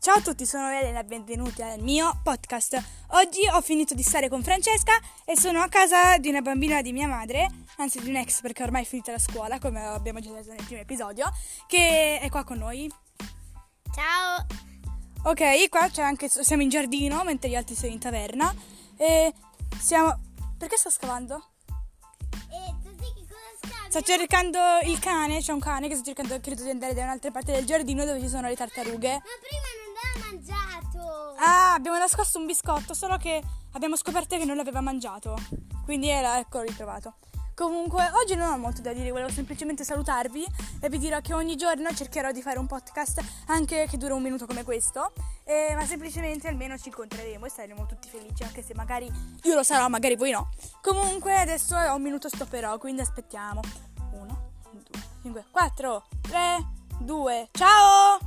Ciao a tutti, sono Elena e benvenuti al mio podcast. Oggi ho finito di stare con Francesca e sono a casa di una bambina di mia madre, anzi di un ex perché ormai è finita la scuola, come abbiamo già detto nel primo episodio, che è qua con noi. Ciao! Ok, qua c'è anche, siamo in giardino mentre gli altri sono in taverna e siamo... Perché sto scavando? E scavi? Sto cercando il cane, c'è un cane che sto cercando, credo di andare da un'altra parte del giardino dove ci sono le tartarughe. Ma prima non l'aveva mangiato! Ah, abbiamo nascosto un biscotto, solo che abbiamo scoperto che non l'aveva mangiato. Quindi era, ecco, ritrovato. Comunque, oggi non ho molto da dire, volevo semplicemente salutarvi e vi dirò che ogni giorno cercherò di fare un podcast anche che dura un minuto come questo, eh, ma semplicemente almeno ci incontreremo e saremo tutti felici, anche se magari io lo sarò, magari voi no. Comunque, adesso ho un minuto stopperò, quindi aspettiamo. 1, 2, 5, 4, 3, 2, ciao!